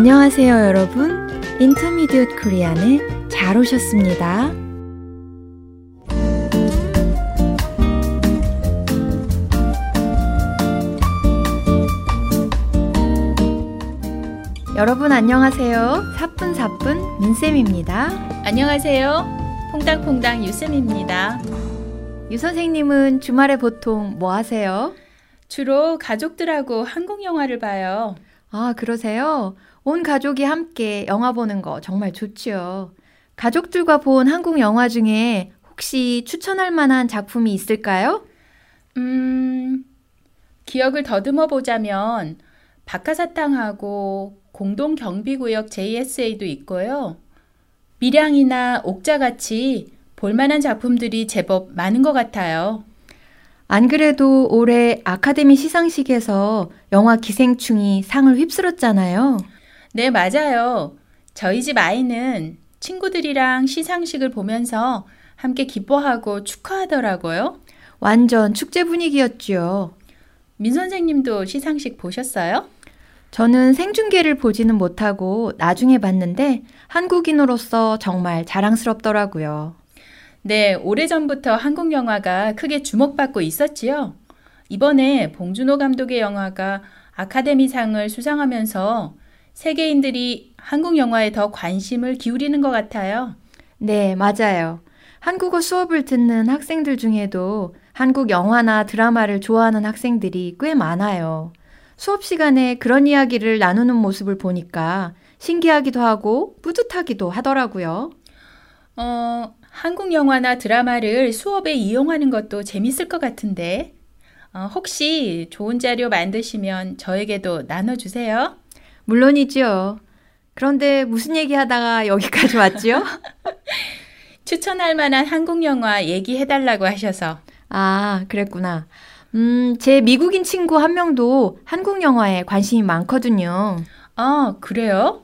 안녕하세요, 여러분. 인터미디엇 코리안에 잘 오셨습니다. 여러분 안녕하세요. 사뿐사뿐 민쌤입니다. 안녕하세요. 퐁당퐁당 유쌤입니다. 유 선생님은 주말에 보통 뭐 하세요? 주로 가족들하고 한국 영화를 봐요. 아, 그러세요? 온 가족이 함께 영화 보는 거 정말 좋지요. 가족들과 본 한국 영화 중에 혹시 추천할 만한 작품이 있을까요? 음, 기억을 더듬어 보자면 박하사탕하고 공동경비구역 JSA도 있고요. 밀양이나 옥자같이 볼만한 작품들이 제법 많은 것 같아요. 안 그래도 올해 아카데미 시상식에서 영화 기생충이 상을 휩쓸었잖아요. 네, 맞아요. 저희 집 아이는 친구들이랑 시상식을 보면서 함께 기뻐하고 축하하더라고요. 완전 축제 분위기였지요. 민 선생님도 시상식 보셨어요? 저는 생중계를 보지는 못하고 나중에 봤는데 한국인으로서 정말 자랑스럽더라고요. 네, 오래전부터 한국 영화가 크게 주목받고 있었지요. 이번에 봉준호 감독의 영화가 아카데미상을 수상하면서 세계인들이 한국 영화에 더 관심을 기울이는 것 같아요. 네, 맞아요. 한국어 수업을 듣는 학생들 중에도 한국 영화나 드라마를 좋아하는 학생들이 꽤 많아요. 수업 시간에 그런 이야기를 나누는 모습을 보니까 신기하기도 하고 뿌듯하기도 하더라고요. 어, 한국 영화나 드라마를 수업에 이용하는 것도 재밌을 것 같은데, 어, 혹시 좋은 자료 만드시면 저에게도 나눠주세요. 물론이지요. 그런데 무슨 얘기 하다가 여기까지 왔지요? 추천할 만한 한국 영화 얘기해달라고 하셔서. 아, 그랬구나. 음, 제 미국인 친구 한 명도 한국 영화에 관심이 많거든요. 아, 그래요?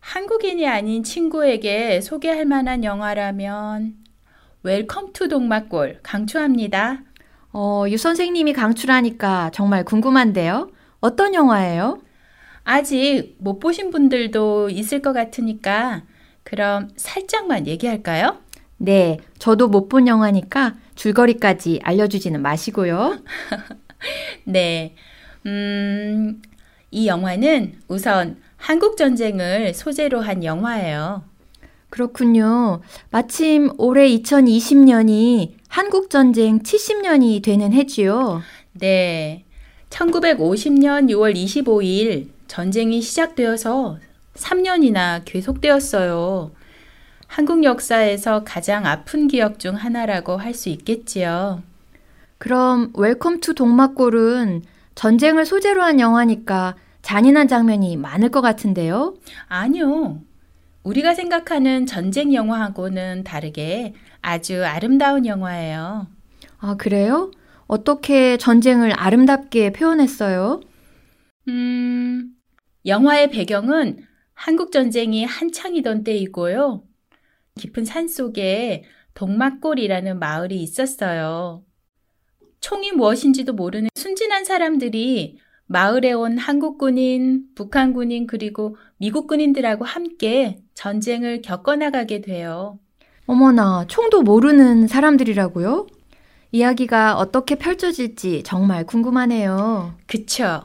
한국인이 아닌 친구에게 소개할 만한 영화라면 웰컴 투 동막골 강추합니다. 어, 유 선생님이 강추라니까 정말 궁금한데요. 어떤 영화예요? 아직 못 보신 분들도 있을 것 같으니까 그럼 살짝만 얘기할까요? 네, 저도 못 본 영화니까 줄거리까지 알려주지는 마시고요. 네, 음, 이 영화는 우선 한국 전쟁을 소재로 한 영화예요. 그렇군요. 마침 올해 2020년이 한국 전쟁 70년이 되는 해지요. 네. 1950년 6월 25일 전쟁이 시작되어서 3년이나 계속되었어요. 한국 역사에서 가장 아픈 기억 중 하나라고 할 수 있겠지요. 그럼 웰컴 투 동막골은 전쟁을 소재로 한 영화니까 잔인한 장면이 많을 것 같은데요? 아니요. 우리가 생각하는 전쟁 영화하고는 다르게 아주 아름다운 영화예요. 아, 그래요? 어떻게 전쟁을 아름답게 표현했어요? 음, 영화의 배경은 한국 전쟁이 한창이던 때이고요. 깊은 산 속에 동막골이라는 마을이 있었어요. 총이 무엇인지도 모르는 순진한 사람들이 마을에 온 한국 군인, 북한 군인, 그리고 미국 군인들하고 함께 전쟁을 겪어나가게 돼요. 어머나, 총도 모르는 사람들이라고요? 이야기가 어떻게 펼쳐질지 정말 궁금하네요. 그쵸.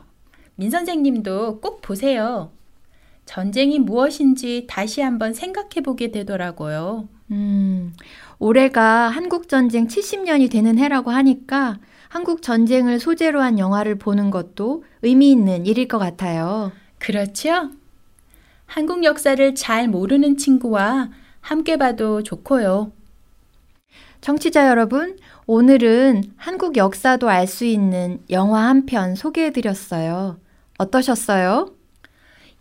민 선생님도 꼭 보세요. 전쟁이 무엇인지 다시 한번 생각해 보게 되더라고요. 음, 올해가 한국전쟁 70년이 되는 해라고 하니까 한국 전쟁을 소재로 한 영화를 보는 것도 의미 있는 일일 것 같아요. 그렇죠? 한국 역사를 잘 모르는 친구와 함께 봐도 좋고요. 청취자 여러분, 오늘은 한국 역사도 알 수 있는 영화 한 편 소개해 드렸어요. 어떠셨어요?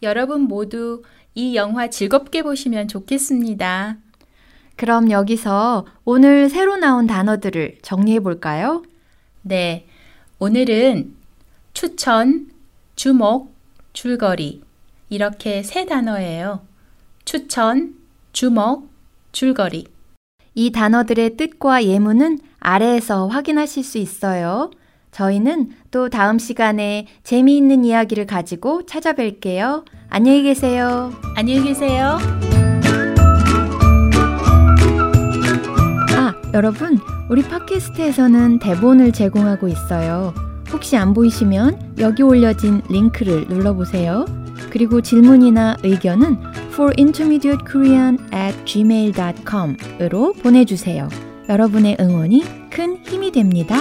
여러분 모두 이 영화 즐겁게 보시면 좋겠습니다. 그럼 여기서 오늘 새로 나온 단어들을 정리해 볼까요? 네. 오늘은 추천, 주목, 줄거리. 이렇게 세 단어예요. 추천, 주목, 줄거리. 이 단어들의 뜻과 예문은 아래에서 확인하실 수 있어요. 저희는 또 다음 시간에 재미있는 이야기를 가지고 찾아뵐게요. 안녕히 계세요. 안녕히 계세요. 아, 여러분, 우리 팟캐스트에서는 대본을 제공하고 있어요. 혹시 안 보이시면 여기 올려진 링크를 눌러보세요. 그리고 질문이나 의견은 for intermediate korean at gmail.com으로 보내주세요. 여러분의 응원이 큰 힘이 됩니다.